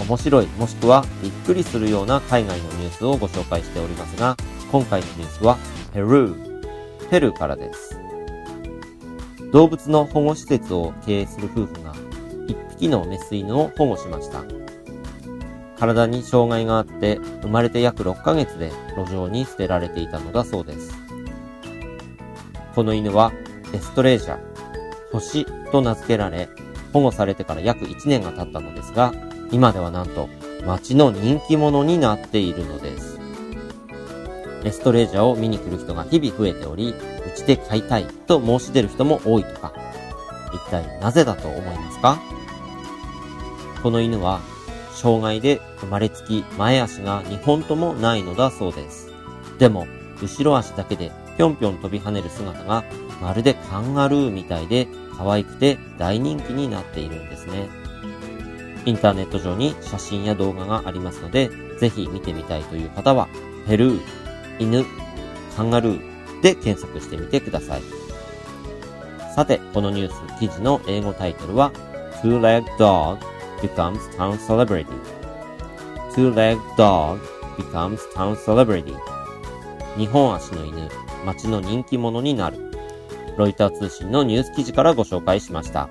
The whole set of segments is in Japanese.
面白いもしくはびっくりするような海外のニュースをご紹介しておりますが、今回のニュースはペルー、ペルーからです。動物の保護施設を経営する夫婦が一匹のメス犬を保護しました。体に障害があって生まれて約6ヶ月で路上に捨てられていたのだそうです。この犬はエストレージャ、星と名付けられ、保護されてから約1年が経ったのですが、今ではなんと街の人気者になっているのです。エストレージャーを見に来る人が日々増えており、うちで飼いたいと申し出る人も多いとか、一体なぜだと思いますか？この犬は、障害で生まれつき前足が2本ともないのだそうです。でも、後ろ足だけでぴょんぴょん飛び跳ねる姿がまるでカンガルーみたいで可愛くて大人気になっているんですね。インターネット上に写真や動画がありますので、ぜひ見てみたいという方は、ペルー、犬、カンガルーで検索してみてください。さて、このニュース記事の英語タイトルは、Two-Leg Dog becomes Town Celebrity Two-Leg Dog becomes Town Celebrity 日本足の犬、街の人気者になる。ロイター通信のニュース記事からご紹介しました。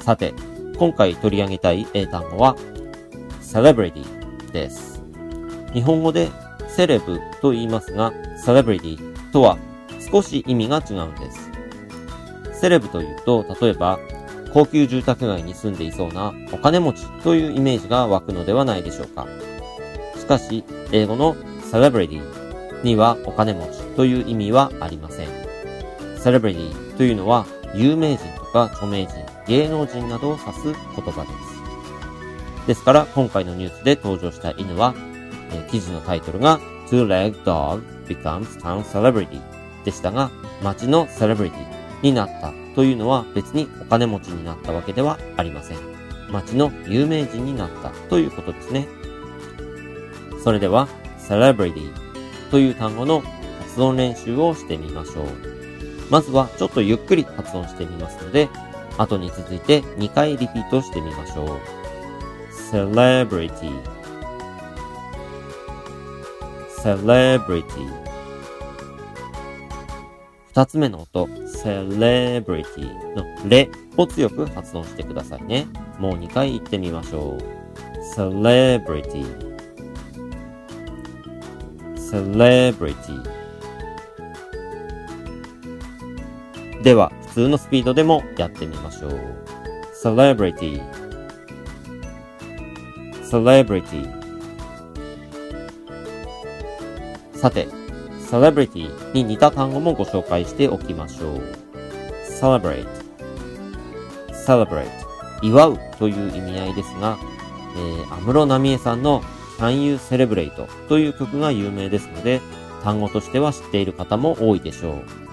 さて、今回取り上げたい英単語は、celebrity です。日本語でセレブと言いますが、celebrity とは少し意味が違うんです。セレブというと、例えば、高級住宅街に住んでいそうなお金持ちというイメージが湧くのではないでしょうか。しかし、英語の celebrity にはお金持ちという意味はありません。celebrity というのは有名人とか著名人、芸能人などを指す言葉です。ですから今回のニュースで登場した犬は、えー、記事のタイトルが Two-Leg Dog Becomes Town Celebrity でしたが、街の celebrity になったというのは別にお金持ちになったわけではありません。街の有名人になったということですね。それでは celebrity という単語の発音練習をしてみましょう。まずはちょっとゆっくり発音してみますので、後に続いて2回リピートしてみましょう。celebrity celebrity 二つ目の音、celebrity のレを強く発音してくださいね。もう2回言ってみましょう。celebrity celebrity では、普通のスピードでもやってみましょう。celebrity celebrity さて、celebrity に似た単語もご紹介しておきましょう。celebrate celebrate 祝うという意味合いですが、えー、安室奈美恵さんの Can You Celebrate という曲が有名ですので、単語としては知っている方も多いでしょう。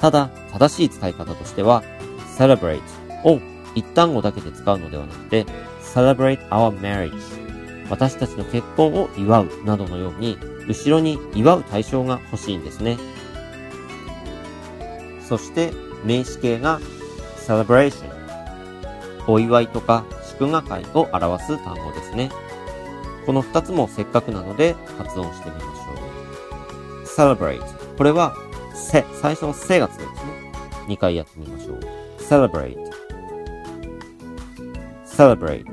ただ、正しい使い方としては、celebrate を一単語だけで使うのではなくて、celebrate our marriage 私たちの結婚を祝うなどのように、後ろに祝う対象が欲しいんですね。そして、名詞形が celebration お祝いとか祝賀会を表す単語ですね。この二つもせっかくなので発音してみましょう。celebrate。これは、せ、最初のせがつくんですね。二回やってみましょう。celebrate。celebrate。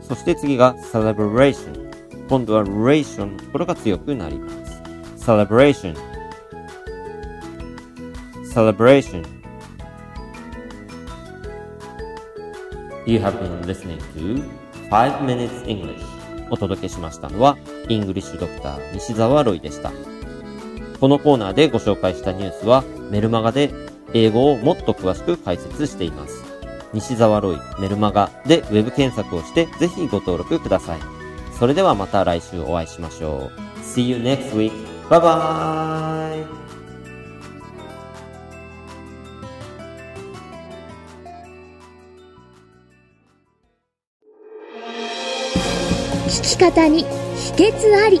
そして次が celebration。今度は ration のと。これが強くなります。celebration。celebration。You have been listening to 5 Minutes English お届けしましたのは、イングリッシュドクター西澤ロイでした。このコーナーでご紹介したニュースは、メルマガで英語をもっと詳しく解説しています。西澤ロイメルマガでウェブ検索をしてぜひご登録ください。それではまた来週お会いしましょう。See you next week. Bye bye! 聞き方に秘訣あり